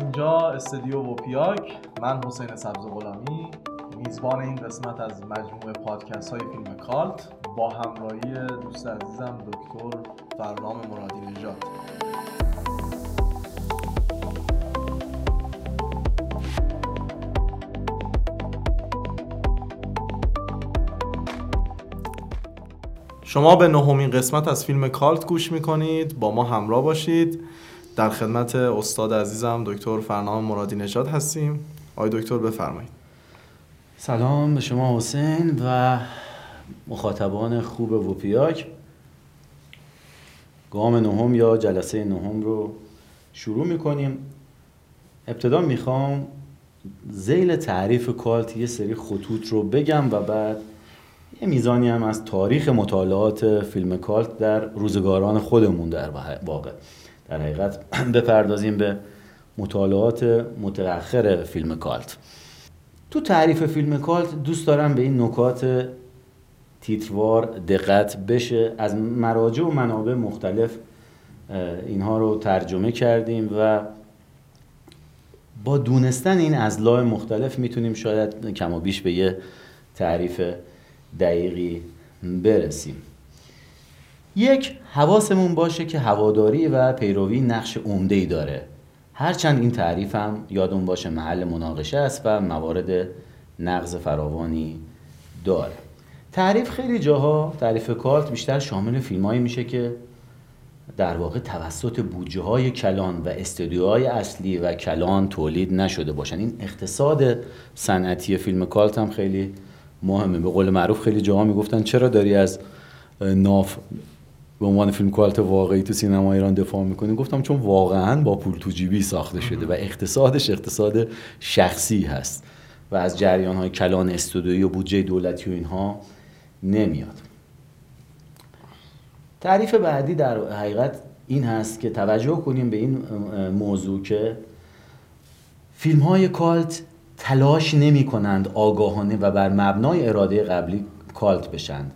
اینجا استودیو وپیاک. من حسین سبز غلامی میزبان این قسمت از مجموعه پادکست های فیلم کالت با همراهی دوست عزیزم دکتر فرنام مرادی نژاد. شما به نهمین قسمت از فیلم کالت گوش می‌کنید. با ما همراه باشید. در خدمت استاد عزیزم دکتر فرنام مرادی نژاد هستیم. آقای دکتر بفرمایید. سلام به شما حسین و مخاطبان خوب وپیاک. گام نهم یا جلسه نهم رو شروع می‌کنیم. ابتدا می‌خوام زیل تعریف کالت یه سری خطوط رو بگم و بعد یه میزانی هم از تاریخ مطالعات فیلم کالت در روزگاران خودمون در واقع. در حقیقت بپردازیم به مطالعات متأخر فیلم کالت. تو تعریف فیلم کالت دوست دارم به این نکات تیتروار دقت بشه. از مراجع و منابع مختلف اینها رو ترجمه کردیم و با دونستن این ازلاع مختلف می‌تونیم شاید کم و بیش به یه تعریف دقیقی برسیم. یک حواسمون باشه که هواداری و پیروی نقش ای داره. هرچند این تعریف هم یادون باشه محل مناقشه است و موارد نقض فراوانی داره. تعریف خیلی جاها تعریف کالت بیشتر شامل فیلمایی میشه که در واقع توسط بودجه های کلان و استودیوهای اصلی و کلان تولید نشده باشن. این اقتصاد صنعتی فیلم کالت هم خیلی مهمه. به قول معروف خیلی جاها می‌گفتن چرا داری از ناف به عنوان فیلم کوالت واقعی تو سینما ایران دفاع می‌کنیم گفتم چون واقعا با پول تو جیبی ساخته شده و اقتصادش اقتصاد شخصی هست و از جریان های کلان استودیویی و بودجه دولتی و اینها نمیاد. تعریف بعدی در حقیقت این هست که توجه کنیم به این موضوع که فیلم های کالت تلاش نمی کنند آگاهانه و بر مبنای اراده قبلی کالت بشند.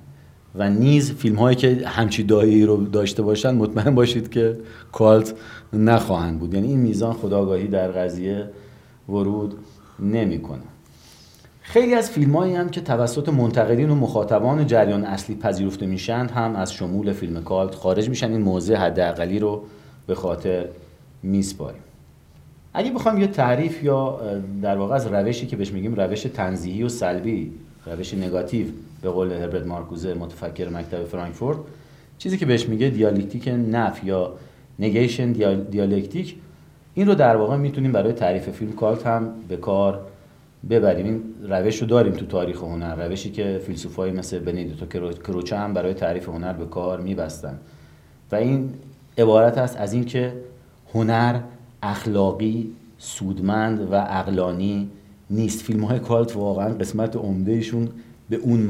و نیز فیلم هایی که همچی دایی رو داشته باشند مطمئن باشید که کالت نخواهند بود. یعنی این میزان خداگاهی در قضیه ورود نمی‌کنه. خیلی از فیلم هایی هم که توسط منتقدین و مخاطبان جریان اصلی پذیرفته میشند هم از شمول فیلم کالت خارج میشن. این موضع حداقلی رو به خاطر میسپاریم. اگه بخوام یه تعریف یا در واقع از روشی که بهش میگیم روش تنزیهی و سلبی روش نگاتیو به قول هربرت مارکوزه متفکر مکتب فرانکفورت چیزی که بهش میگه دیالکتیک نفی یا negation دیالکتیک. این رو در واقع می‌تونیم برای تعریف فیلم cult هم به کار ببریم. این روش رو داریم تو تاریخ هنر روشی که فیلسوفایی مثل بنیدیتو کروچه هم برای تعریف هنر به کار میبستن. و این عبارت است از اینکه هنر اخلاقی سودمند و اقلانی نیست. فیلم های کالت واقعا قسمت عمدهشون به اون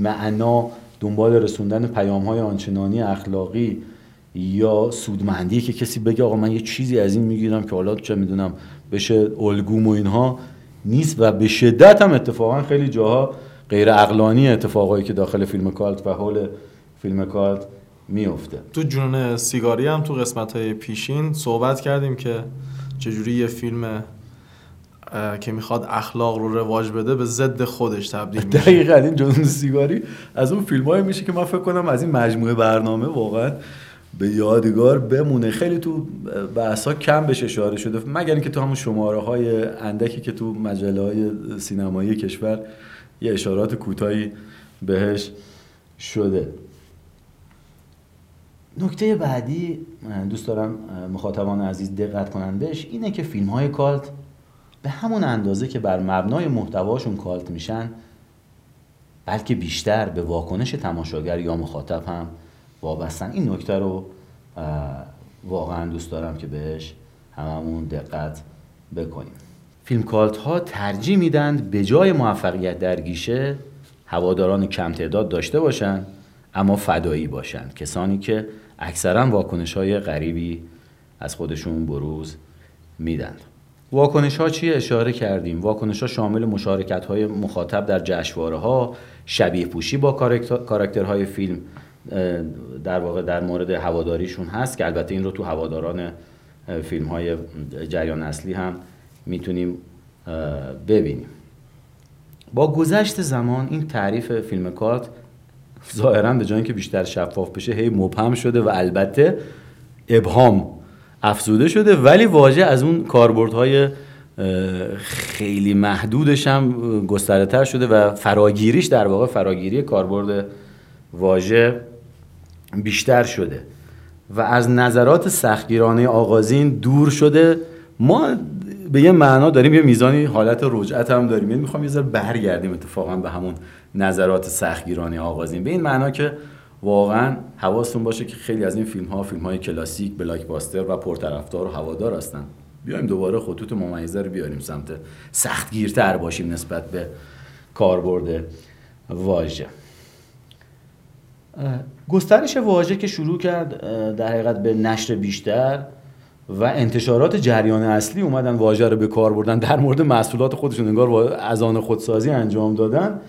معنا دنبال رسوندن پیام های آنچنانی اخلاقی یا سودمندی که کسی بگه آقا من یه چیزی از این می‌گیرم که حالا چه می‌دونم بشه الگوم و اینها نیست و به شدت هم اتفاقا خیلی جاها غیر اقلانی اتفاقایی که داخل فیلم کالت و حول فیلم کالت میفته تو جنون سیگاری هم تو قسمت های پیشین صحبت کردیم که چجوری یه فیلم که می‌خواد اخلاق رو رواج بده به ضد خودش تبدیل میشه. دقیقا این جنون سیگاری از اون فیلم میشه که من فکر کنم از این مجموعه برنامه واقعا به یادگار بمونه. خیلی تو بحثا کم بشه اشاره شده مگر اینکه تو همون شماره های اندکی که تو مجله های سینمایی کشور یه اشارات کوتاهی بهش شده. نکته بعدی دوست دارم مخاطبان عزیز دقت کنن بهش اینه که فیلم های کالت به همون اندازه که بر مبنای محتواشون کالت میشن بلکه بیشتر به واکنش تماشاگر یا مخاطب هم وابستن. این نکته رو واقعا دوست دارم که بهش هممون دقت بکنیم. فیلم کالت ها ترجیح میدند به جای موفقیت در گیشه هواداران کم تعداد داشته باشند اما فدایی باشند کسانی که اکثرا واکنش های غریبی از خودشون بروز میدن. واکنش ها چی اشاره کردیم؟ واکنش ها شامل مشارکت های مخاطب در جشواره ها شبیه پوشی با کاراکترهای فیلم در واقع در مورد هواداریشون هست که البته این رو تو هواداران فیلم های جریان اصلی هم می‌تونیم ببینیم. با گذشت زمان این تعریف فیلم کالت ظاهرا به جای که بیشتر شفاف بشه هی مبهم شده و البته ابهام افزوده شده ولی واژه از اون کاربردهای خیلی محدودش هم گسترده تر شده و فراگیریش در واقع فراگیری کاربرد واژه بیشتر شده. و از نظرات سختگیرانه آغازین دور شده. ما به یه معنا داریم یه میزانی حالت رجعت هم داریم. یعنی می‌خوام یه ذره برگردیم اتفاقا به همون نظرات سختگیرانه آغازین. به این معنا که واقعا حواستون باشه که خیلی از این فیلم ها فیلم های کلاسیک بلاک باستر و پرطرفدار و هوادار هستن. بیایم دوباره خطوط ممیزه رو بیاریم سمت سختگیرتر باشیم نسبت به کاربرد واژه. گسترش واژه که شروع کرد در حقیقت به نشر بیشتر و انتشارات جریان اصلی اومدن واژه رو به کار بردن در مورد محصولات خودشون انگار از آن خودسازی انجام دادن.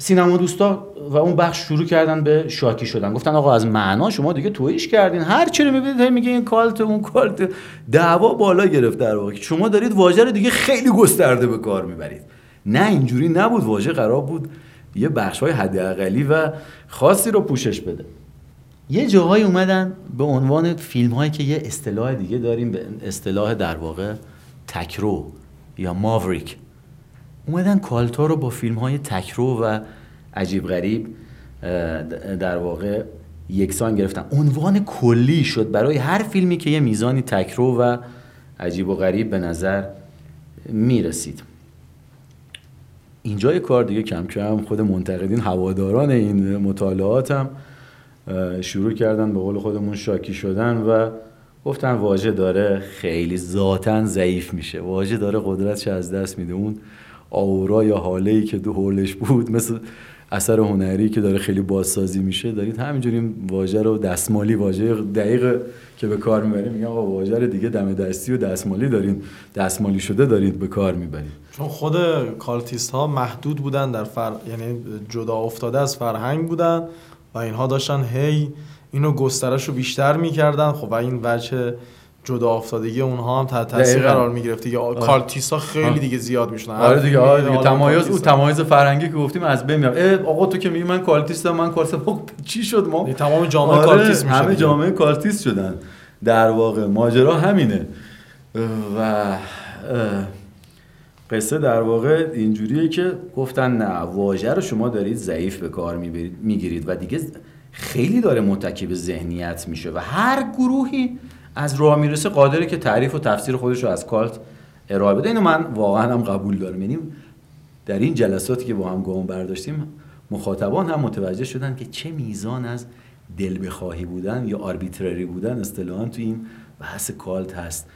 سینما دوستا و اون بخش شروع کردن به شاکی شدن. گفتن آقا از معنا شما دیگه تویش کردین. هر چی رو می‌بینید میگه این کالت اون کالت. دعوا بالا گرفت در واقع شما دارید واژه رو دیگه خیلی گسترده به کار می‌برید. نه اینجوری نبود. واژه قرار بود. یه بخش های حداقلی و خاصی رو پوشش بده. یه جاهایی اومدن به عنوان فیلم هایی که یه اصطلاح دیگه داریم به اصطلاح در واقع تکرو یا ماوریک. اومدن کالتا رو با فیلم های تکرو و عجیب غریب در واقع یکسان گرفتن. عنوان کلی شد برای هر فیلمی که یه میزانی تکرو و عجیب و غریب به نظر می‌رسید. اینجای کار دیگه کم کم خود منتقدین هواداران این مطالعات هم شروع کردن به قول خودمون شاکی شدن و گفتن واژه داره خیلی ذاتا ضعیف میشه. واژه داره قدرتش از دست میده. اون آورا یا حاله ای که دو حولش بود مثل اثر هنری که داره خیلی بازسازی میشه. دارید همینجوری واژه رو دستمالی واژه دقیق که به کار می‌برید میگن آقا واژه رو دیگه دم دستی و دستمالی دارین. دستمالی شده دارید به کار می‌برید. چون خود cultist ها محدود بودن در فر... یعنی جدا افتاده از فرهنگ بودن و اینها داشتن هی اینو گسترش رو بیشتر می‌کردن. خب و این وجه جدا افتادگی اونها هم تحت تاثیر قرار می‌گرفت دیگه آره. cultist ا خیلی دیگه زیاد میشن آره دیگه آره دیگه. تمایز او تمایز فرهنگی که گفتیم از بین میاد. آقا تو که میگی من cultist م من cultist خب چی شد ما؟ تمام جامعه آره cultist میشه همه جامعه cultist شدن. در واقع ماجرا همینه. و قصه در واقع اینجوریه که گفتن نه واژه رو شما دارید ضعیف به کار می‌گیرید و دیگه خیلی داره متکی به ذهنیت میشه و هر گروهی از راه می‌رسه قادره که تعریف و تفسیر خودش رو از کالت ارائه بده. اینو من واقعا هم قبول دارم. یعنی در این جلساتی که با هم گام برداشتیم مخاطبان هم متوجه شدن که چه میزان از دل بخواهی بودن یا آربیترری بودن اصطلاحا تو این بحث کالت هست.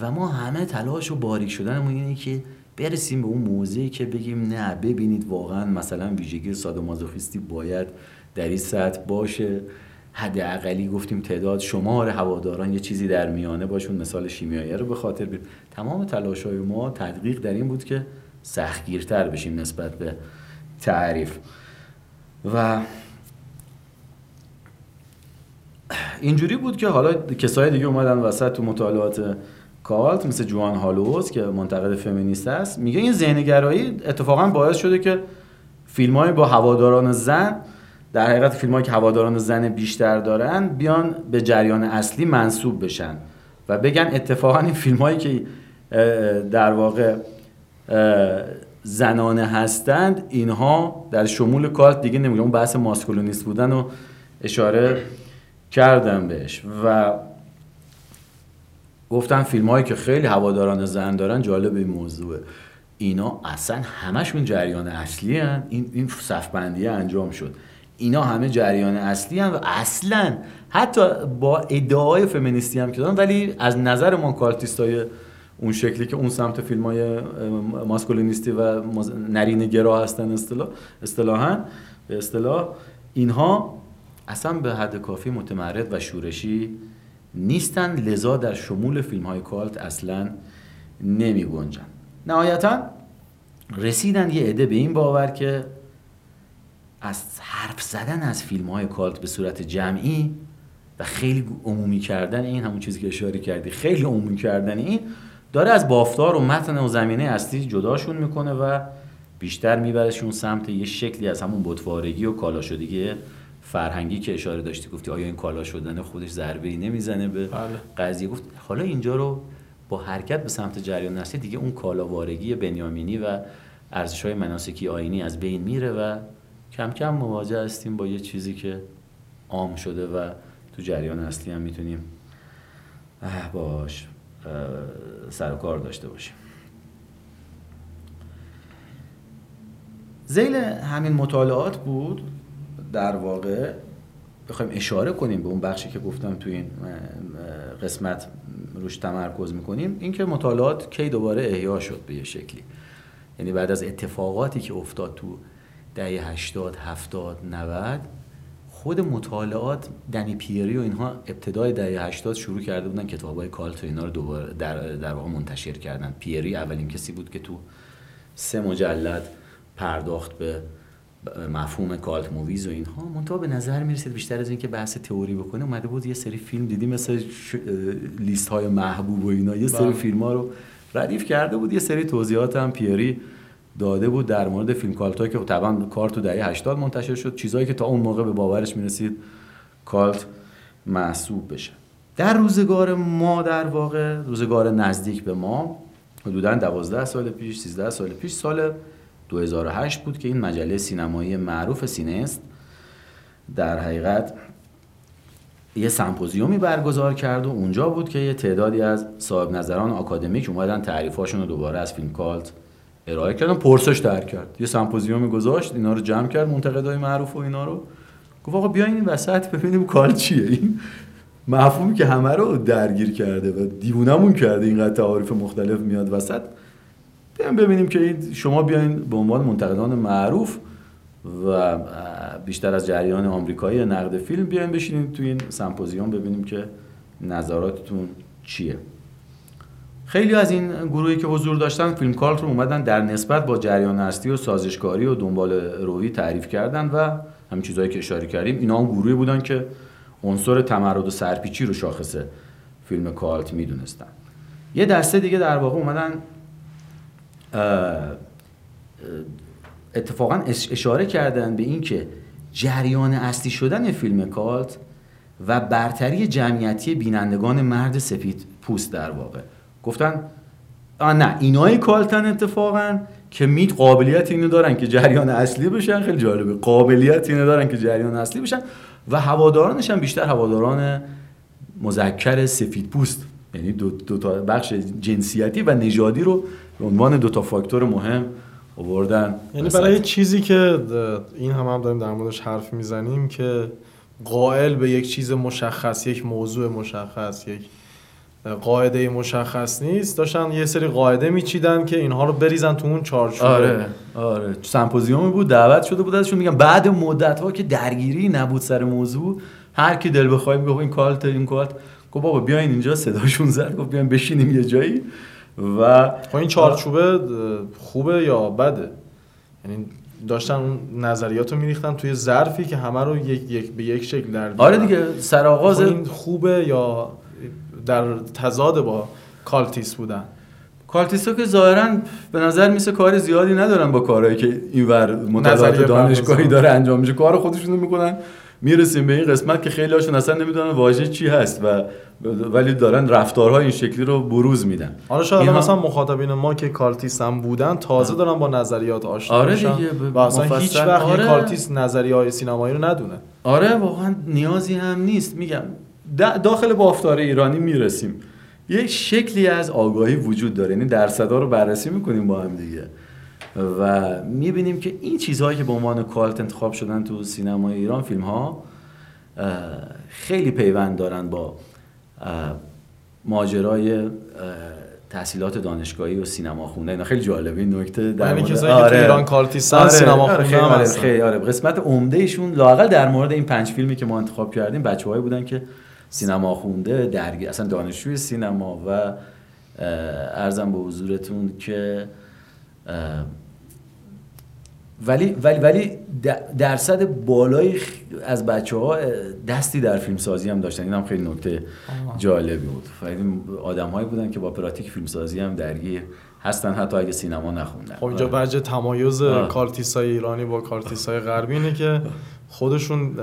و ما همه تلاش و باریک شدنمون اینه که برسیم به اون موضعی که بگیم نه ببینید واقعا مثلا ویژگی سادومازوخیستی باید در این سطح باشه. حداقلی گفتیم تعداد شمار هواداران یه چیزی در میانه باشون مثال شیمیایی رو به خاطر بیر. تمام تلاش های ما تدقیق در این بود که سختگیرتر بشیم نسبت به تعریف و اینجوری بود که حالا کسای دیگه اومدن وسط تو مطالعات کالت مثل جوان هالوز که منتقد فمینیست است میگه این ذهنگرایی اتفاقا باعث شده که فیلم با هواداران زن در حقیقت فیلم که هواداران زن بیشتر دارن بیان به جریان اصلی منصوب بشن و بگن اتفاقا این فیلم هایی که در واقع زنانه هستند اینها در شمول کالت دیگه نمیگم اون بحث ماسکولونیست بودن رو اشاره کردم بهش. و گفتن فیلم هایی که خیلی هواداران زن دارن جالب این موضوعه. اینا اصلا همشون جریان اصلی هن. این, این صفبندی انجام شد. اینا همه جریان اصلی هم و اصلا حتی با ادعای فمینیستی هم که دارن ولی از نظر ما های اون شکلی که اون سمت فیلم های ماسکولینیستی و نرین گرا هستن اصطلاح اصطلاحا به اصطلاح اینها اصلا به حد کافی متمرد و شورشی نیستن لذا در شمول فیلم های کالت اصلا نمی گنجن نهایتا رسیدن یه عده به این باور که از حرف زدن از فیلم های کالت به صورت جمعی و خیلی عمومی کردن این همون چیزی که اشاره کردی خیلی عمومی کردن این داره از بافتار و متن و زمینه اصلی جداشون می‌کنه و بیشتر میبرشون سمت یه شکلی از همون بتوارگی و کالا شدگی فرهنگی که اشاره داشتی گفتی آیا این کالا شدن خودش ضربه ای نمی‌زنه به بله. قضیه گفت حالا اینجا رو با حرکت به سمت جریان نسلی دیگه اون کالاوارگی بنیامینی و ارزش های مناسکی آینی از بین میره و کم کم مواجه هستیم با یه چیزی که عام شده و تو جریان اصلی هم می‌تونیم. باش سر و کار داشته باشیم. زیل همین مطالعات بود در واقع بخوایم اشاره کنیم به اون بخشی که گفتم تو این قسمت روش تمرکز می‌کنیم. اینکه مطالعات کی دوباره احیا شد به یه شکلی. یعنی بعد از اتفاقاتی که افتاد تو دهه 80 70 90 خود مطالعات دنی پیری و اینها ابتدای دهه 80 شروع کرده بودن کتابای cult و اینا رو دوباره در, در واقع منتشر کردن. پیری اولین کسی بود که تو سه مجلد پرداخت به مفهوم cult movies و اینها. منتها به نظر می‌رسید بیشتر از اینکه بحث تئوری بکنه اومده بود یه سری فیلم دیدی مثل ش... لیست های محبوب و اینا. یه سری بله. فیلم ها رو ردیف کرده بود. یه سری توضیحات هم پیری داده بود در مورد فیلم cult که طبعا کار تو دهه 80 منتشر شد چیزایی که تا اون موقع به باورش می‌رسید cult محسوب بشه. در روزگار ما در واقع روزگار نزدیک به ما حدودا 12 سال پیش 13 سال پیش سال 2008 بود که این مجله سینمایی معروف Cineaste در حقیقت یه سمپوزیومی برگزار کرد و اونجا بود که یه تعدادی از صاحب نظران آکادمیک اومدن تعریفاشون رو دوباره از فیلم cult ارائه کردن. پرسش در کرد. یه سمپوزیومی گذاشت اینا رو جمع کرد منتقدای معروف و اینا رو. گفت آقا بیاین این وسط ببینیم کالت چیه. این مفهومی که همه رو درگیر کرده و دیوونمون کرده اینقدر تعاریف مختلف میاد وسط. بیاین ببینیم که این شما بیاین به عنوان منتقدان معروف و بیشتر از جریان آمریکایی نقد فیلم بیاین بشینیم تو این سمپوزیوم ببینیم که نظراتتون چیه. خیلی از این گروهی که حضور داشتن فیلم کالت رو اومدن در نسبت با جریان اصلی و سازشکاری و دنبال روی تعریف کردن و همین چیزهایی که اشاره کردیم اینا هم گروهی بودن که عنصر تمرد و سرپیچی رو شاخص فیلم کالت می‌دونستن. یه دسته دیگه در واقع اومدن اتفاقا اشاره کردن به این که جریان اصلی شدن فیلم کالت و برتری جمعیتی بینندگان مرد سفید پوست در واقع. گفتن آه نه اینای کالتن اتفاقا که میت قابلیت اینو دارن که جریان اصلی بشن خیلی جالبه. قابلیت اینو دارن که جریان اصلی بشن و هوادارانش هم بیشتر هواداران مذکر سفید پوست. یعنی دو, دو تا بخش جنسیتی و نژادی رو به عنوان دو تا فاکتور مهم آوردن. یعنی برای چیزی که این هم هم داریم در موردش حرف می‌زنیم که قائل به یک چیز مشخص یک موضوع مشخص یک قاعده مشخص نیست. داشتن یه سری قاعده میچیدن که اینها رو بریزن تو اون چارچوب آره آره. سمپوزیومی بود دعوت شده بود ازشون. میگم بعد مدت ها که درگیری نبود سر موضوع هر کی دل بخواد میگه این کالت این کالت. گفت بابا بیاین اینجا صداشون زد. گفت بیاین بشینیم یه جایی. و خب این چارچوبه خوبه یا بده؟ یعنی داشتن اون نظریات رو میریختن توی ظرفی که همه رو یک, یک به یک شکل در آره دیگه سرآغاز این خوبه یا در تضاد با cultist بودن. cultist ا که ظاهرا به نظر می‌رسه کار زیادی ندارن با کارهایی که اینور مطالعات دانشگاهی داره انجام میشه. کار خودشون رو می‌کنن. می‌رسیم به این قسمت که خیلی هاشون اصلا نمی‌دونن واژه چی هست و ولی دارن رفتارهای این شکلی رو بروز میدن. آره شاید اینها... مثلا مخاطبین ما که cultist هم بودن تازه دارن با نظریات آشنا آره دیگه و اصلا هیچ وقت آره. cultist نظریه های سینمایی رو ندونه. آره واقعا نیازی هم نیست. میگم داخل بافتار ایرانی می‌رسیم یک شکلی از آگاهی وجود داره یعنی درصدا رو بررسی می‌کنیم با هم دیگه و می‌بینیم که این چیزهایی که به عنوان cult انتخاب شدن تو سینمای ایران فیلم ها خیلی پیوند دارن با ماجرای تحصیلات دانشگاهی و سینما خونده اینا خیلی جالبه این نکته در یعنی مورد آره. ایران کالتیستان آره. سینما خونده خیلی, آره. خیلی آره. قسمت عمده ایشون لاقل در مورد این پنج فیلمی که ما انتخاب کردیم بچه‌هایی بودن که سینما خونده درگیر اصلا دانشجوی سینما و ارزم به حضورتون که ولی ولی ولی درصد بالایی از بچه ها دستی در فیلم سازی هم داشتن. این هم خیلی نکته جالبی بود. آدم هایی بودن که با پراتیک فیلم سازی هم درگیر هستن حتی اگه سینما نخوندن. خب اینجا وجه تمایز cultist ای ایرانی با cultist ای غربی اینه که خودشون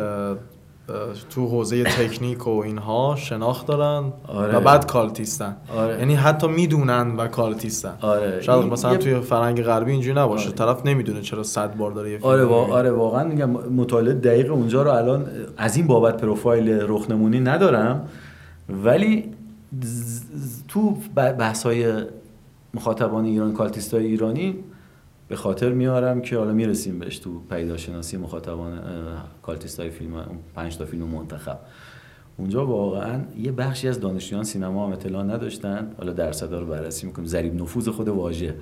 تو حوزه تکنیک و اینها شناخت دارن آره. و بعد cultist ن آره. یعنی حتی می‌دونن و cultist ن آره. شاید مثلا توی فرهنگ غربی اینجوری نباشه آره. طرف نمی‌دونه چرا صد بار داره یه آره, آره واقعا میگم مطالعه دقیق اونجا رو الان از این بابت پروفایل رخنمونی ندارم ولی تو بحث های مخاطبان ایران cultist ای ایرانی به خاطر میارم که حالا می‌رسیم بهش تو پدیدارشناسی مخاطبان cultist های فیلم پنج تا فیلم منتخب. اونجا واقعا یه بخشی از دانشجویان سینما هم اطلاع نداشتن. حالا درصدا رو بررسی می‌کنیم. ضریب نفوذ خود واژه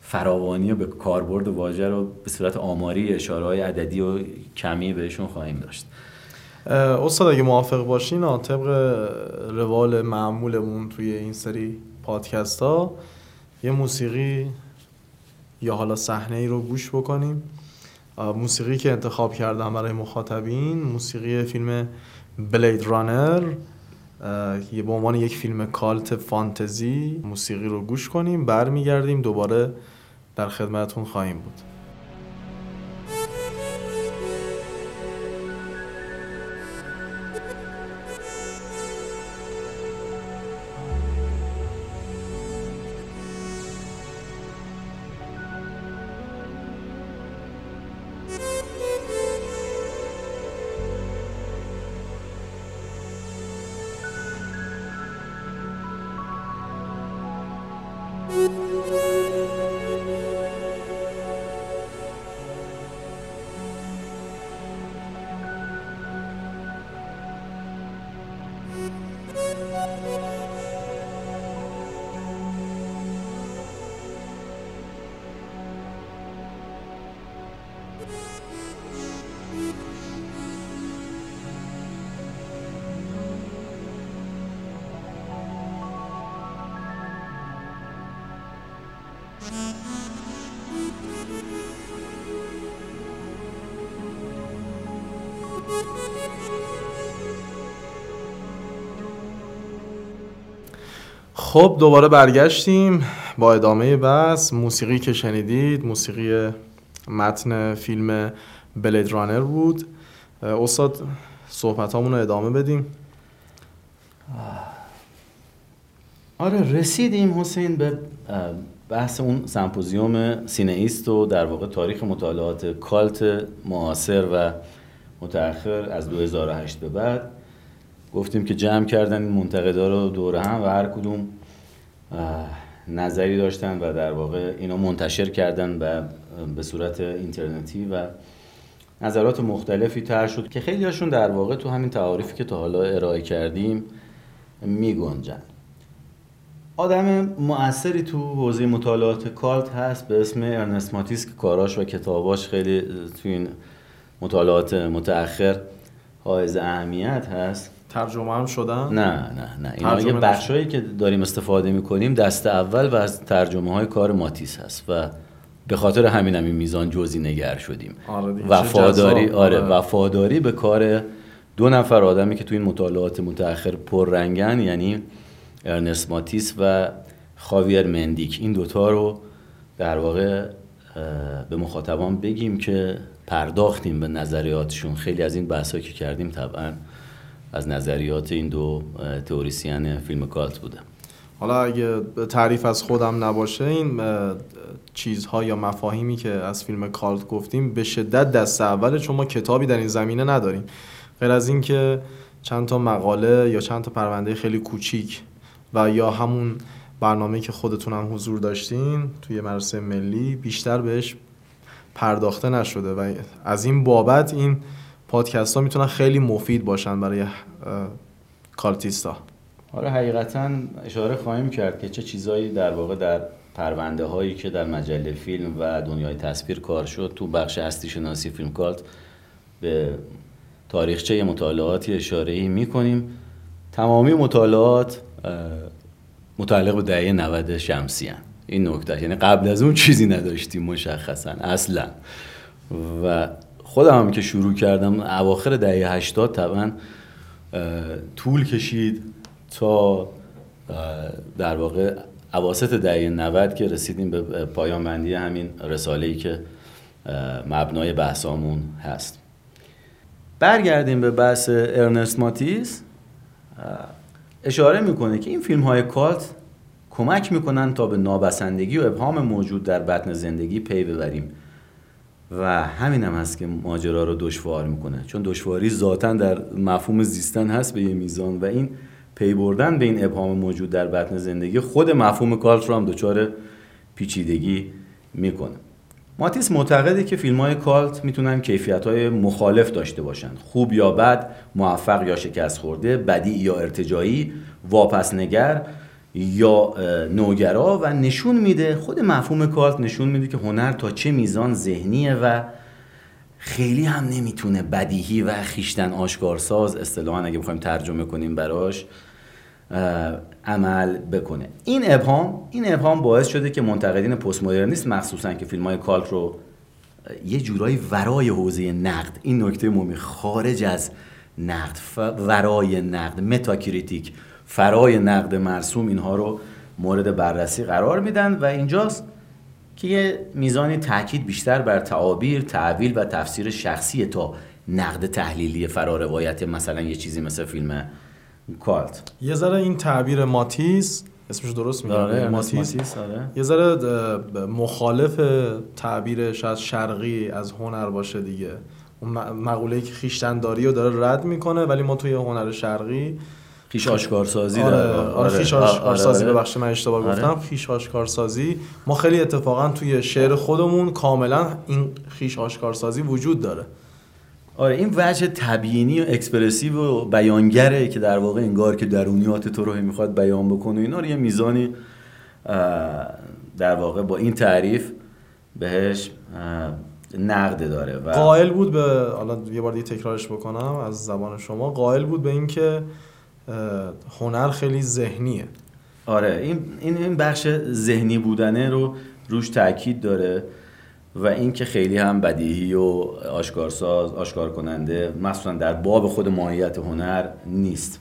فراوانی به کاربرد واژه رو به صورت آماری اشاره های عددی و کمی بهشون خواهیم داشت. استاد اگه موافق باشین طبق روال معمولمون توی این سری پادکست ها یه موسیقی یا حالا صحنه ای رو گوش بکنیم. موسیقی که انتخاب کردم برای مخاطبین موسیقی فیلم بلید رانر یه به عنوان یک فیلم کالت فانتزی موسیقی رو گوش کنیم برمیگردیم دوباره در خدمتون خواهیم بود. خب دوباره برگشتیم با ادامه بس موسیقی که شنیدید موسیقی متن فیلم بلید رانر بود. استاد صحبت رو ادامه بدیم. آره رسیدیم حسین به بحث اون سمپوزیوم سینئیست و در واقع تاریخ مطالعات کالت معاصر و متأخر از 2008 به بعد. گفتیم که جمع کردن این منتقدا رو دور هم و هر کدوم نظری داشتن و در واقع اینا منتشر کردن و به صورت اینترنتی و نظرات مختلفی تر شد که خیلی هاشون در واقع تو همین تعاریفی که تا حالا ارائه کردیم می گنجن. آدم مؤثری تو حوزه مطالعات کالت هست به اسم ارنست ماتیس که کاراش و کتاباش خیلی تو این مطالعات متأخر حائز اهمیت هست ترجمه هم شدن؟ نه نه نه. اینا یه بخشایی که داریم استفاده می‌کنیم دست اول و از ترجمه های کار ماتیس هست و به خاطر همین همین میزان جزئی نگر شدیم. آره وفاداری آره, آره. وفاداری به کار دو نفر آدمی که تو این مطالعات متأخر پررنگن یعنی ارنست ماتیس و خاویر مندیک. این دوتا رو در واقع به مخاطبان بگیم که پرداختیم به نظریاتشون. خیلی از این بحثایی که کردیم طبعا از نظریات این دو تئوریسین فیلم کالت بوده. حالا اگه تعریف از خودم نباشه این چیزها یا مفاهیمی که از فیلم کالت گفتیم به شدت دست اوله چون ما کتابی در این زمینه نداریم غیر از اینکه چند تا مقاله یا چند تا پرونده خیلی کوچیک و یا همون برنامه که خودتون هم حضور داشتین توی مراسم ملی بیشتر بهش پرداخته نشده و از این بابت این پادکست ها می‌تونن خیلی مفید باشن برای کالتیستا آره حقیقتا اشاره خواهیم کرد که چه چیزایی در واقع در پرونده هایی که در مجله فیلم و دنیای تصویر کار شد تو بخش هستی شناسی فیلم کالت به تاریخچه مطالعاتی اشاره ای می‌کنیم. تمامی مطالعات متعلق به دهه 90 شمسی هن. این نکته یعنی قبل از اون چیزی نداشتیم مشخصا اصلا. و خودم هم که شروع کردم اواخر دهه 80 طبعا طول کشید تا در واقع اواسط دهه 90 که رسیدیم به پایان بندی همین رساله ای که مبنای بحثامون هست. برگردیم به بحث ارنست ماتیس. اشاره می‌کنه که این فیلم های cult کمک می‌کنن تا به نابسندگی و ابهام موجود در بطن زندگی پی ببریم. و همین هم هست که ماجرا رو دشوار می‌کنه. چون دشواری ذاتا در مفهوم زیستن هست به یه میزان و این پی بردن به این ابهام موجود در بطن زندگی خود مفهوم cult رو هم دچار پیچیدگی می‌کنه. ماتیس معتقده که فیلم های کالت می‌تونن کیفیت های مخالف داشته باشن. خوب یا بد موفق یا شکست خورده بدی یا ارتجایی واپس نگر یا نوگرا و نشون میده خود مفهوم کالت نشون میده که هنر تا چه میزان ذهنیه و خیلی هم نمی‌تونه بدیهی و خیشتن آشکارساز اصطلاحا اگه بخوایم ترجمه کنیم براش عمل بکنه. این ابهام این ابهام باعث شده که منتقدین پست مدرنیست مخصوصا که فیلم های کالت رو یه جورایی ورای حوزه نقد این نکته مهمی خارج از نقد ورای نقد metacritic فرای نقد مرسوم اینها رو مورد بررسی قرار میدن و اینجاست که یه میزانی تاکید بیشتر بر تعابیر، تأویل و تفسیر شخصی تا نقد تحلیلی فراروایت مثلا یه چیزی مثل فیلم cult. یه ذره این تعبیر ماتیس اسمش درست میگم؟ آره ماتیس, آره. یه ذره مخالف تعبیر شاید شرقی از هنر باشه دیگه. اون مقوله که خیشتنداری رو داره رد می‌کنه ولی ما توی هنر شرقی خیش آشکارسازی آره, آره, آره خیش آشکارسازی آره ببخشید من اشتباه آره. گفتم. خیش آشکارسازی. ما خیلی اتفاقا توی شعر خودمون کاملا این خیش آشکارسازی وجود داره. آره این وجه تبیینی و اکسپرسیو و بیانگره که در واقع انگار که درونیات تو رو می‌خواد بیان بکنه اینا رو یه میزانی در واقع با این تعریف بهش نقد داره و قائل بود به حالا یه بار دیگه تکرارش بکنم از زبان شما. قائل بود به اینکه هنر خیلی ذهنیه. آره این این بخش ذهنی بودنه رو روش تاکید داره و اینکه خیلی هم بدیهی و آشکارساز آشکار کننده مخصوصا در باب خود ماهیت هنر نیست.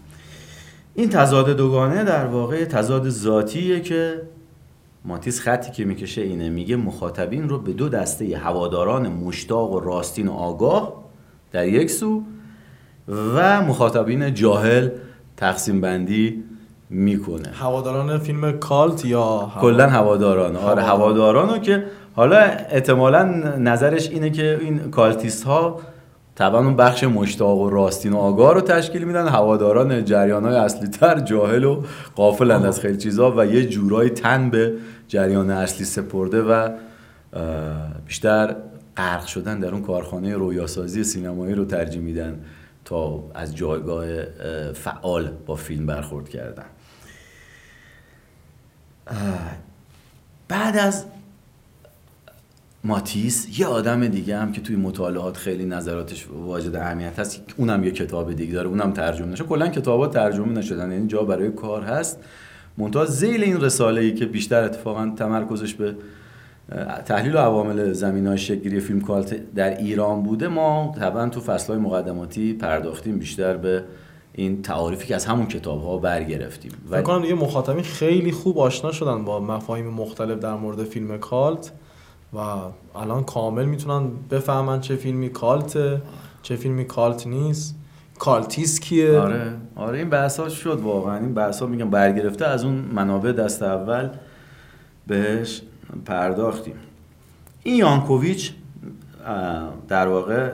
این تضاد دوگانه در واقع تضاد ذاتیه که ماتیس خطی که می‌کشه اینه میگه مخاطبین رو به دو دسته هواداران مشتاق و راستین و آگاه در یک سو و مخاطبین جاهل تقسیم بندی می‌کنه. هواداران فیلم کالت یا کلا هواداران. آره هواداران. رو که حالا احتمالا نظرش اینه که این کالتیست ها طبعا اون بخش مشتاق و راستین و آگاه رو تشکیل میدن. هواداران جریان های اصلی تر جاهل و قافلند از خیلی چیزها و یه جورایی تن به جریان اصلی سپرده و بیشتر غرق شدن در اون کارخانه رویاسازی سینمایی رو ترجیح میدن. تا از جایگاه فعال با فیلم برخورد کردن. بعد از ماتیس یه آدم دیگه هم که توی مطالعات خیلی نظراتش واجد اهمیت هست اونم یه کتاب دیگه داره اونم ترجمه نشه. کلا کتابات ترجمه نشدن یعنی جا برای کار هست. منتها زیل این رساله ای که بیشتر اتفاقا تمرکزش به تحلیل و عوامل زمین های شکلی فیلم کالت در ایران بوده ما طبعا تو فصل های مقدماتی پرداختیم بیشتر به این تعاریفی که از همون کتاب ها برگرفتیم فکر کنم دیگه مخاطبین خیلی خوب آشنا شدن با مفاهیم مختلف در مورد فیلم کالت و الان کامل می‌تونن بفهمن چه فیلمی cult ه چه فیلمی cult نیست. cultist کیه؟ آره آره این بحثا شد واقعا. این بحثا میگم برگرفته از اون منابع دست اول بهش پرداختیم. این یانکوویچ در واقع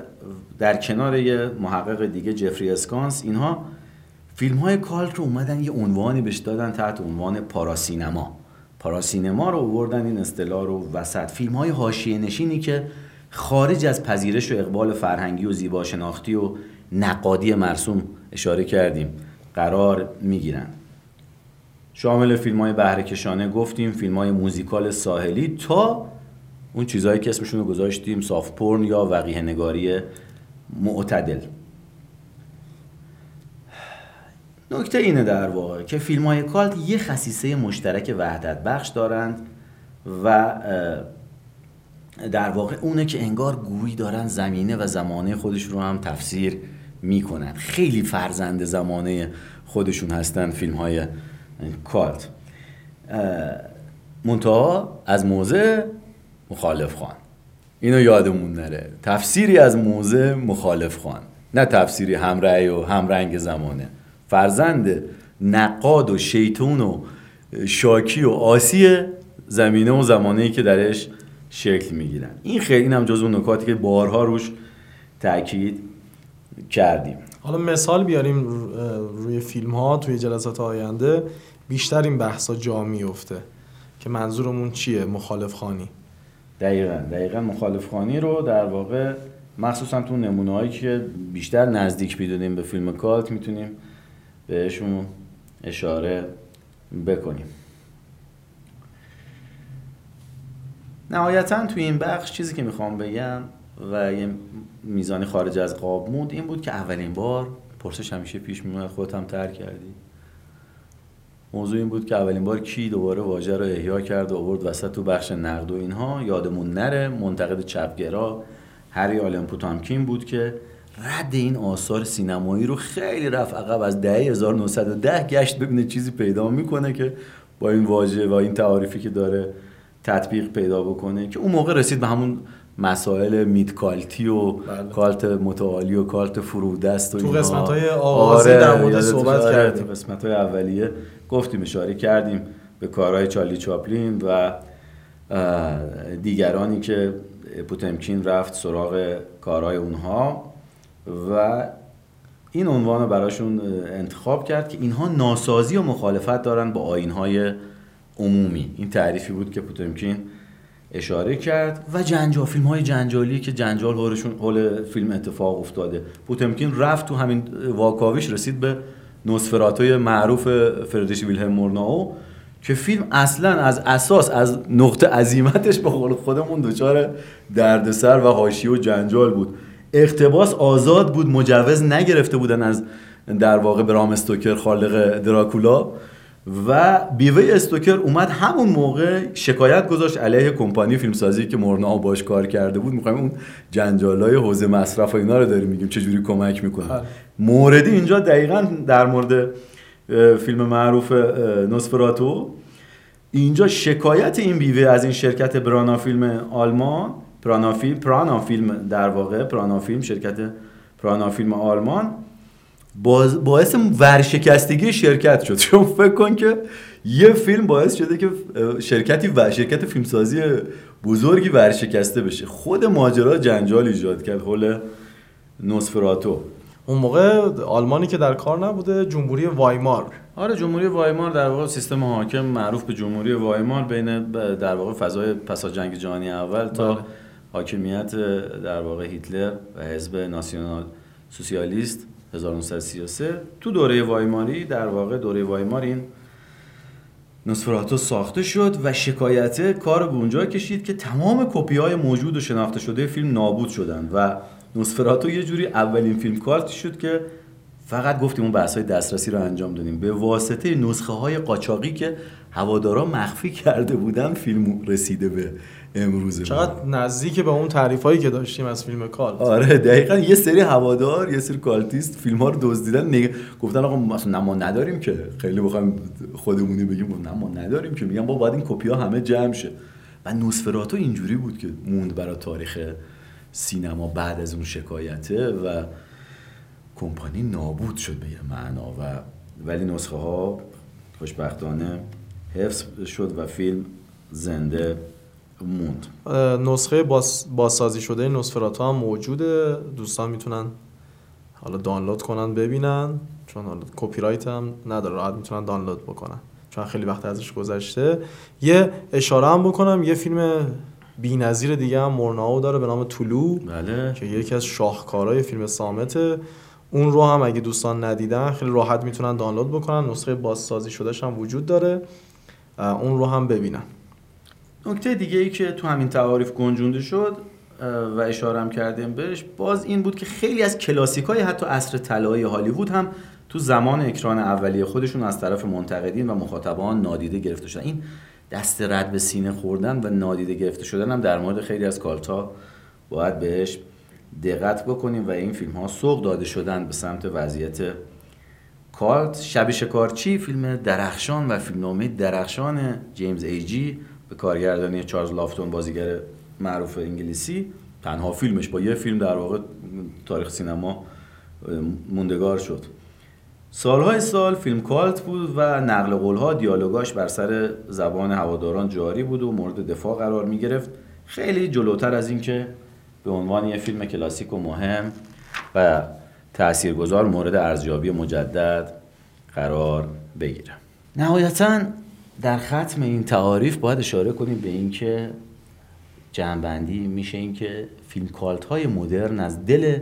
در کنار یه محقق دیگه جفری اسکانس اینها فیلم های cult رو اومدن یه عنوانی بهش دادن تحت عنوان paracinema. پاراسینما رو آوردن این اصطلاح رو وسط. فیلم های حاشیه نشینی که خارج از پذیرش و اقبال فرهنگی و زیبا شناختی و نقادی مرسوم اشاره کردیم قرار می‌گیرن. شامل فیلم های بهرهکشانه گفتیم فیلم های موزیکال ساحلی تا اون چیزهایی که اسمشون رو گذاشتیم صاف پرن یا وقیه نگاری معتدل. نکته اینه در واقع که فیلم های کالت یه خصیصه مشترک وحدت بخش دارند و در واقع اونه که انگار گویی دارن زمینه و زمانه خودش رو هم تفسیر می‌کنن. خیلی فرزند زمانه خودشون هستن فیلم های کالت منتها از موزه مخالف خان اینو یادمون نره. تفسیری از موزه مخالف خان نه تفسیری همرأی و همرنگ زمانه. فرزند نقاد و شیطون و شاکی و آسی زمینه و زمانه که درش شکل می‌گیرن. این خیلی اینم جزو نکاتی که بارها روش تاکید کردیم. حالا مثال بیاریم روی فیلم ها توی جلسات آینده بیشتر این بحثا جا میفته که منظورمون چیه مخالف خانی؟ دقیقا دقیقا مخالف خانی رو در واقع مخصوصا تو نمونه هایی که بیشتر نزدیک بیدونیم به فیلم کالت می‌تونیم بهشون اشاره بکنیم. نهایتا توی این بخش چیزی که می‌خوام بگم و یه میزانی خارج از قاب موند. این بود که اولین بار پرسش همیشه پیش میمونه خودت هم تر کردی. موضوع این بود که اولین بار کی دوباره واژه رو احیا کرد و آورد وسط تو بخش نقد و اینها. یادمون نره منتقد چپگرا هری آلن پوتامکین بود که رد این آثار سینمایی رو خیلی رفت عقب. از دهه 1910 گشت ببینه چیزی پیدا می‌کنه که با این واژه و این تعاریفی که داره تطبیق پیدا بکنه که اون موقع رسید به همون مسائل میدکالتی و بله. کالت متعالی و کالت فرودست و تو قسمت های آغازی آره، در مورد صحبت آره، کردیم. تو قسمت های اولیه گفتیم اشاره کردیم به کارهای چارلی چاپلین و دیگرانی که پوتمکین رفت سراغ کارهای اونها و این عنوان رو براشون انتخاب کرد که اینها ناسازی و مخالفت دارن با آینهای عمومی. این تعریفی بود که پوتمکین اشاره کرد. و جنجال فیلم های جنجالی که جنجال هورشون حول فیلم اتفاق افتاده. پوتمکین رفت تو همین واکاویش رسید به نوسفراتوی معروف فردریش ویلهلم مورناو که فیلم اصلا از اساس از نقطه عظیمتش با قول خودمون دچار دردسر و حاشیه و جنجال بود. اقتباس آزاد بود مجوز نگرفته بودن از در واقع برام استوکر خالق دراکولا. و بیوه استوکر اومد همون موقع شکایت گذاشت علیه کمپانی فیلمسازی که مورنا باش کار کرده بود. می‌خوایم اون جنجالای حوزه مصرف و اینا رو داریم میگیم. چجوری کمک می‌کنه؟ بله. موردی اینجا دقیقا در مورد فیلم معروف نوسفراتو. اینجا شکایت این بیوه از این شرکت برانا فیلم آلمان پرانا فیلم پرانا فیلم در واقع پرانا فیلم شرکت پرانا فیلم آلمان باعث ورشکستگی شرکت شد. چون فکر کن که یه فیلم باعث شده که شرکتی و شرکت فیلمسازی بزرگی ورشکسته بشه. خود ماجرا جنجال ایجاد کرد. حول نوسفراتو. اون موقع آلمانی که در کار نبوده جمهوری وایمار. آره جمهوری وایمار در واقع سیستم حاکم معروف به جمهوری وایمار بین در واقع فضای پس از جنگ جهانی اول تا بله. حاکمیت در واقع هیتلر و حزب ناسیونال سوسیالیست. 1933 تو دوره وایماری در واقع دوره وایمار این نوسفراتو ساخته شد و شکایت کار به اونجا کشید که تمام کپی های موجود و شناخته شده فیلم نابود شدن و نوسفراتو یه جوری اولین فیلم cult ی شد که فقط گفتیم اون بحث های دسترسی رو انجام دادیم. به واسطه نسخه های قاچاقی که هوادارا مخفی کرده بودن فیلم رسیده به امروز چقدر نزدیک به اون تعریف هایی که داشتیم از فیلم cult آره دقیقا یه سری هوادار یه سری cultist فیلم ها رو دزدیدن نگ... گفتن آقا ما نداریم که. خیلی بخوایم خودمونی بگیم نه ما نداریم که. میگن با باید این کپی ها همه جمع شه. و نوسفراتو اینجوری بود که موند برای تاریخ سینما بعد از اون شکایته و کمپانی نابود شد به یه معنا و ولی نسخه ها خوشبختانه حفظ شد و فیلم زنده موند. نسخه بازسازی شده نسفراتو هم موجوده. دوستان می‌تونن حالا دانلود کنن ببینن. چون حالا کپی رایت هم نداره راحت می‌تونن دانلود بکنن. چون خیلی وقت ازش گذشته. یه اشاره هم بکنم یه فیلم بی‌نظیر دیگه هم مورناو داره به نام طلو بله. که یکی از شاهکارهای فیلم سامته اون رو هم اگه دوستان ندیدن خیلی راحت می‌تونن دانلود بکنن. نسخه بازسازی شدهش هم وجود داره. اون رو هم ببینن. نکته دیگه ای که تو همین تعاریف گنجونده شد و اشاره هم کردیم بهش باز این بود که خیلی از کلاسیک های حتی عصر طلایی هالیوود هم تو زمان اکران اولیه خودشون از طرف منتقدین و مخاطبان نادیده گرفته شدن. این دست رد به سینه خوردن و نادیده گرفته شدن هم در مورد خیلی از کالت ها باید بهش دقت بکنیم و این فیلم ها سوق داده شدن به سمت وضعیت کالت شب شکارچی فیلم درخشان و فیلمنامه درخشان جیمز ایجی به کارگردانی چارلز لافتون بازیگر معروف انگلیسی. تنها فیلمش با یه فیلم در واقع تاریخ سینما موندگار شد. سالهای سال فیلم کالت بود و نقل قولها دیالوگاش بر سر زبان هواداران جاری بود و مورد دفاع قرار می گرفت خیلی جلوتر از اینکه به عنوان یه فیلم کلاسیک و مهم و تاثیرگذار مورد ارزیابی مجدد قرار بگیره. نهایتا در ختم این تعاریف باید اشاره کنیم به اینکه جنبندی میشه اینکه فیلم کالت های مدرن از دل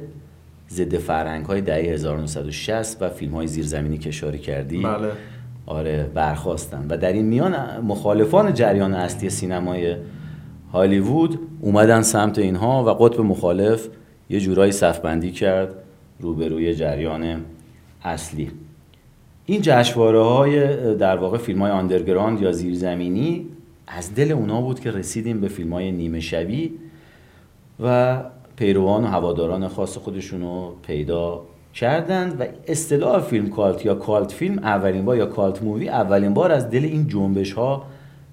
ضد فرهنگ های دهه 1960 و فیلم های زیرزمینی که اشاره کردی بله. آره برخواستن. و در این میان مخالفان جریان اصلی سینمای هالیوود اومدن سمت اینها و قطب مخالف یه جورایی صفبندی کرد روبروی جریان اصلی. این جشواره های در واقع فیلم های آندرگراند یا زیرزمینی از دل اونا بود که رسیدیم به فیلم های نیمه شبی و پیروان و هواداران خاص خودشون رو پیدا کردند و اصطلاح فیلم کالت یا کالت فیلم اولین بار یا کالت مووی اولین بار از دل این جنبش ها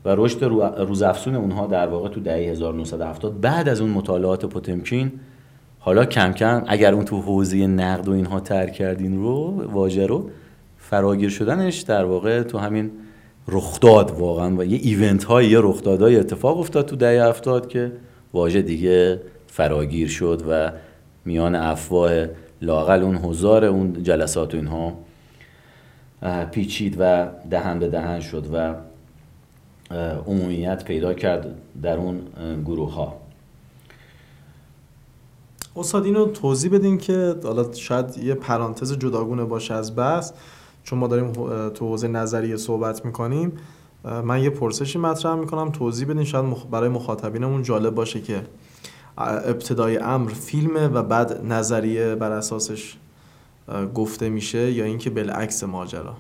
و رشد روزافزون اونها در واقع تو دهه 1970 بعد از اون مطالعات پوتمکین حالا کم کم اگر اون تو حوزه نقد و اینها تر کردین رو واژه رو فراگیر شدنش در واقع تو همین رخداد واقعا و یه ایونت های یه رخدادهای اتفاق افتاد تو دهه 70 که واژه دیگه فراگیر شد و میان افواه لاقل اون هزار اون جلسات و اینها پیچید و دهن به دهن شد و عمومیت پیدا کرد در اون گروه ها استاد اینو توضیح بدین که حالا شاید یه پرانتز جداگونه باشه از بحث چون ما داریم تو حوزه نظریه صحبت می‌کنیم. من یه پرسشی مطرح می‌کنم توضیح بدین شاید برای مخاطبینمون جالب باشه که ابتدای امر فیلمه و بعد نظریه بر اساسش گفته میشه یا اینکه بالعکس ماجرا.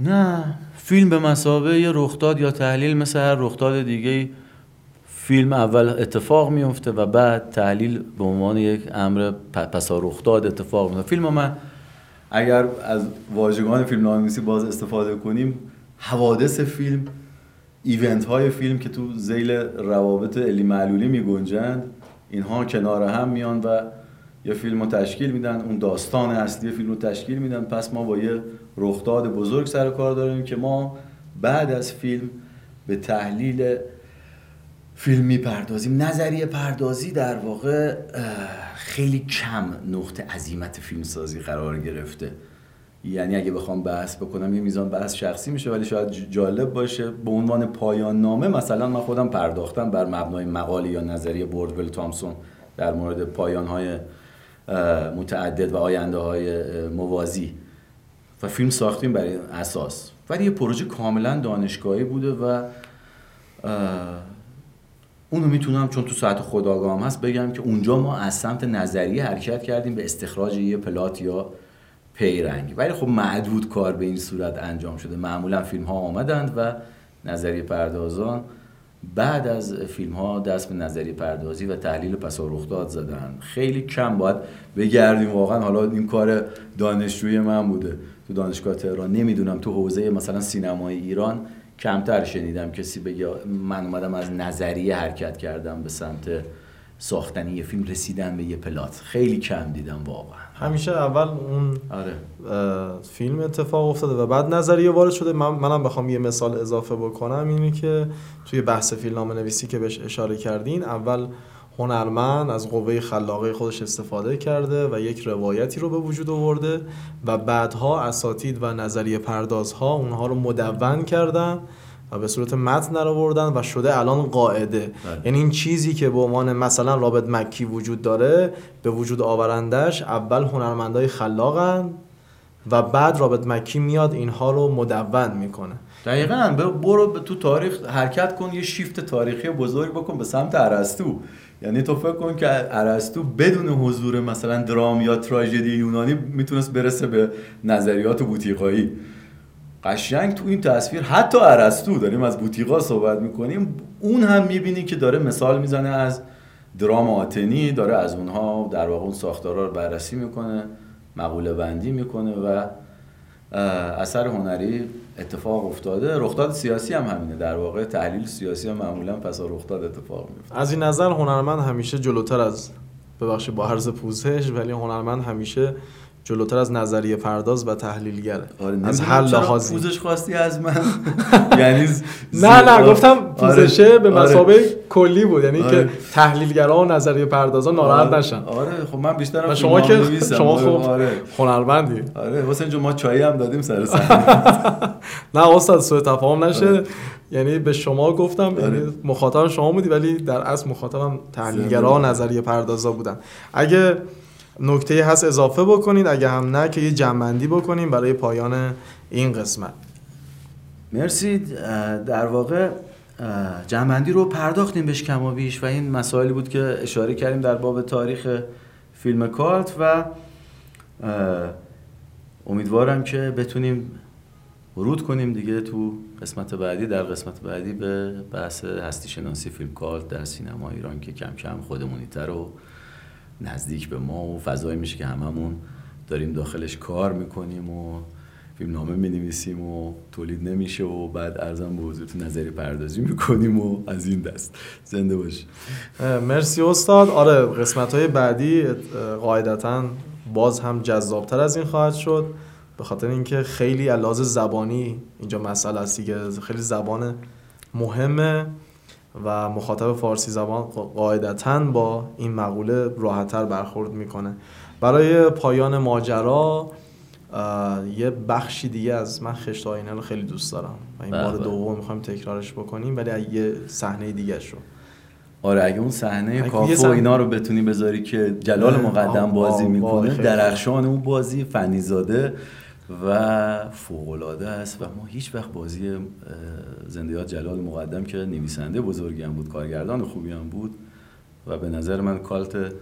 نه. فیلم به مسابقه یه رخداد یا تحلیل مثل هر رخداد دیگه فیلم اول اتفاق میفته و بعد تحلیل به عنوان یک امر پسا رخداد اتفاق میفته فیلم من اگر از واژگان فیلم نامیسی باز استفاده کنیم حوادث فیلم ایونت های فیلم که تو زیل روابط علی معلولی می گنجند اینها کنار هم میان و یه فیلم رو تشکیل میدن اون داستان اصلی فیلم رو تشکیل میدن. پس ما با یه رخداد بزرگ سر کار داریم که ما بعد از فیلم به تحلیل فیلم می‌پردازیم. نظریه پردازی در واقع خیلی کم نقطه عظیمت فیلمسازی قرار گرفته. یعنی اگه بخوام بحث بکنم یه میزان بحث شخصی میشه ولی شاید جالب باشه. به عنوان پایان نامه مثلا من خودم پرداختم بر مبنای مقاله یا نظریه بوردول تامسون در مورد پایان های متعدد و آینده های موازی. و فیلم ساختیم برای اساس. ولی یه پروژه کاملا دانشگاهی بوده و اونو می‌تونم چون تو ساعت خداگاهم هست بگم که اونجا ما از سمت نظریه حرکت کردیم به استخراج یه پلات یا پیرنگ. ولی خب معدود کار به این صورت انجام شده. معمولا فیلم ها آمدند و نظریه پردازان بعد از فیلم ها دست به نظریه پردازی و تحلیل پس رخداد زدن. خیلی کم باید بگردیم. واقعا حالا این کار دانشجوی من بوده. تو دانشگاه تهران. نمی‌دونم تو حوزه مثلا سینمای ایران کمتر شنیدم. کسی بگه من اومدم از نظریه حرکت کردم به سمت ساختنی یه فیلم رسیدن به یه پلات. خیلی کم دیدم واقعا. همیشه اول اون آره. فیلم اتفاق افتاده و بعد نظریه وارد شده. من منم بخوام یه مثال اضافه بکنم. اینه که توی بحث فیلمنامه نویسی که بهش اشاره کردین اول هنرمند از قوه خلاقه خودش استفاده کرده و یک روایتی رو به وجود آورده و بعدها اساتید و نظریه پردازها اونها رو مدون کردن و به صورت متن در آوردن و شده الان قاعده بله. یعنی این چیزی که به عنوان مثلا رابط مکی وجود داره به وجود آورندش اول هنرمندای خلاقن و بعد رابط مکی میاد اینها رو مدون می‌کنه دقیقا. برو تو تاریخ حرکت کن یه شیفت تاریخی بزرگ بکن به سمت ارسطو. یعنی تو فکر کن که ارسطو بدون حضور مثلا درام یا تراژدی یونانی می‌تونست برسه به نظریات بوتیقایی. قشنگ تو این تصویر حتی ارسطو داریم از بوتیقا صحبت می‌کنیم اون هم می‌بینی که داره مثال می‌زنه از درام آتنی داره از اونها در واقع اون ساختارا رو بررسی می‌کنه مقوله بندی می‌کنه و اثر هنری اتفاق افتاده. رخداد سیاسی هم همینه. در واقع تحلیل سیاسی هم معمولا پس رخداد اتفاق میفته از این نظر هنرمند همیشه جلوتر از ببخشید با عرض پوزش ولی هنرمند همیشه جلوتر از نظریه پرداز و تحلیلگره آره از هر لحاظی پوزش خواستی از من؟ یعنی نه نه گفتم پوزشه آره. به مسابقه آره. کلی بود. یعنی آره. که تحلیلگرا و نظریه پردازا ناراحت آره. نشن. آره خب من بیشتر شما که شما خب آره. هنرمندی. آره حسین جو ما چایی هم دادیم سر نه استاد سوء تفاهم نشه. آره. یعنی به شما گفتم یعنی مخاطب شما بودی ولی در اصل مخاطبم تحلیلگرا و نظریه پردازا بودن. اگه نکته هست اضافه بکنید اگه هم نه که یه جنبندی بکنیم برای پایان این قسمت. مرسی. در واقع جنبندی رو پرداختیم بهش کما بیش و این مسائلی بود که اشاره کردیم در باب تاریخ فیلم کالت و امیدوارم که بتونیم ورود کنیم دیگه تو قسمت بعدی. در قسمت بعدی به بحث هستی شناسی فیلم کالت در سینما ایران که کم کم خودمونی تر و نزدیک به ما و فضایی میشه که هممون داریم داخلش کار می‌کنیم و فیلم نامه می نویسیم و تولید نمیشه و بعد ارزم به حضورتون نظری پردازی می‌کنیم و از این دست. زنده باشی. مرسی استاد. آره قسمت های بعدی قاعدتا باز هم جذابتر از این خواهد شد. به خاطر اینکه خیلی علاوه زبانی اینجا مسئله است دیگه. خیلی زبان مهمه. و مخاطب فارسی زبان قاعدتا با این مقوله راحتتر برخورد می‌کنه. برای پایان ماجرا یه بخشی دیگه از من خشت آینه رو خیلی دوست دارم و این بار بله. دوم می‌خوایم تکرارش بکنیم ولی یه صحنه دیگه شو آره اگه اون صحنه کافو اینا رو بتونی بذاری که جلال مقدم بازی می‌کنه درخشان اون بازی فنیزاده و فوقلاده است و ما هیچ وقت بازی زندیات جلال مقدم که نویسنده بزرگی هم بود کارگردان خوبی هم بود و به نظر من کالت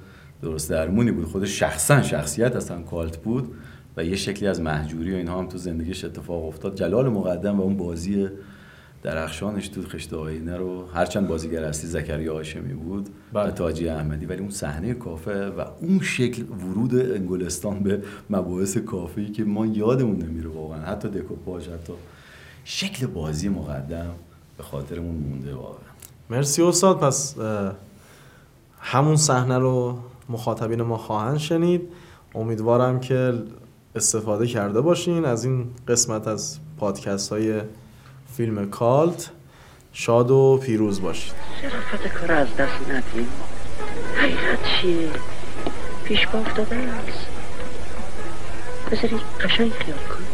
درست درمونی بود. خود شخصا شخصیت اصلا کالت بود و یه شکلی از محجوری و اینها هم تو زندگیش اتفاق افتاد. جلال مقدم و اون بازی درخشانش تو خشت آینه رو هرچند بازیگر اصلی زکریا هاشمی بود و بله. تاجی احمدی ولی اون صحنه کافه و اون شکل ورود انگلستان به مباحث کافه که ما یادمون نمیره واقعا. حتی دکوپاژ حتی شکل بازی مقدم به خاطرمون مونده واقعا. مرسی استاد. پس همون صحنه رو مخاطبین ما خواهند شنید. امیدوارم که استفاده کرده باشین. از این قسمت از پادکست های فیلم کالت. شاد و پیروز باشید. شرافت کار از دست ندیم. حقیقت چیه؟ پیش با افتاده است. بذاری قشنگ خیال کن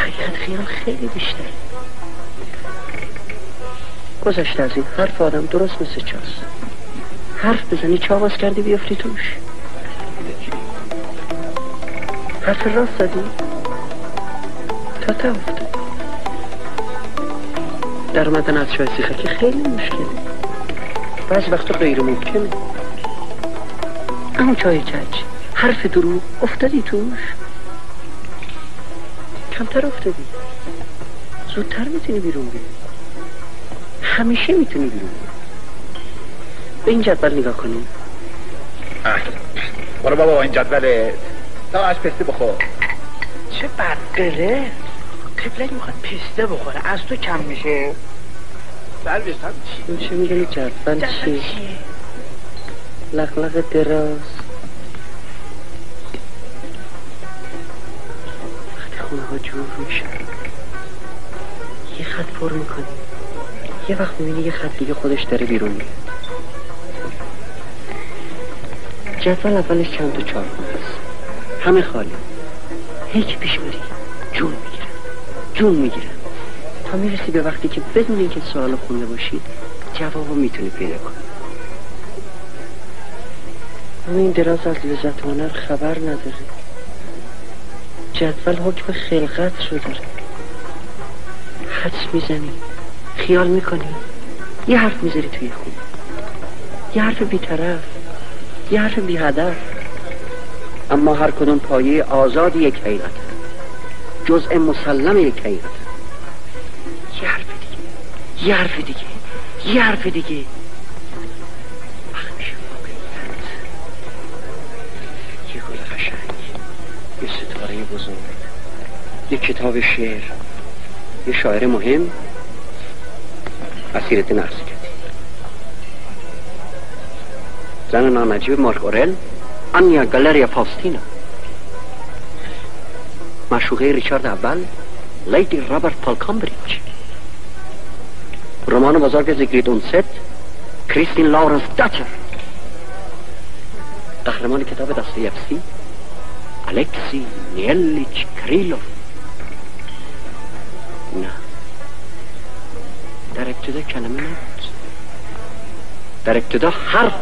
حقیقت خیال خیلی بیشتر گذشته از این حرف آدم درست مثل چاست. حرف بزنی چا کردی بیافتی توش. حرف راست زدی؟ تا تا در اومدن از چای که خیلی مشکله بعضی وقتا غیر ممکنه اما چای کج. حرف درو افتادی توش؟ کمتر افتادی. زودتر می‌تونی بیرون بیای همیشه می‌تونی بیرون بیای به این جدول نگاه کنیم برو بابا این جدوله تا از پستی بخور. چه بدقله قبلک می‌خواد پسته بخوره. از تو کم میشه. بل بستم چی؟ چه میگنی جدول چی؟ لغلق دراز. وقتی خونه ها جور میشه. یه خط پر می‌کنی. یه وقت می‌بینی یه خط دیگه خودش داره بیرون میاد جدول اولش چند تا چار هست. همه خالی. هی که پیش میری جون جون می‌گیرن تا می‌رسی به وقتی که بدون اینکه سوال خونده باشی جوابو می‌تونی پیدا کنی. اما این دراز از لذت هنر خبر نداره. جدول حکم خلقت رو داره. حدس می‌زنی خیال می‌کنی. یه حرف می‌ذاری توی خون یه حرف بیطرف یه حرف بی هدف اما هر کدوم پایه آزاد یک حیرت. جزء مسلم حقیقت. یه حرف دیگه. یه حرف دیگه. یه حرف دیگه. یه گل قشنگ. یه ستاره بزرگ. یه کتاب شعر. یه شاعر مهم. اسیرت کردی زن نانجیب مارک اورل. آنیا گالریا فاستینا. مشوقه ریچارد اول لیدی رابرت پال کامبریج. رمان بزرگ زیگرید اونست کریستین لارنس داتر. قهرمان کتاب دستایفسکی الکسی نیلیچ کریلوف. نه. در ابتدا کلمه نبود. در ابتدا حرف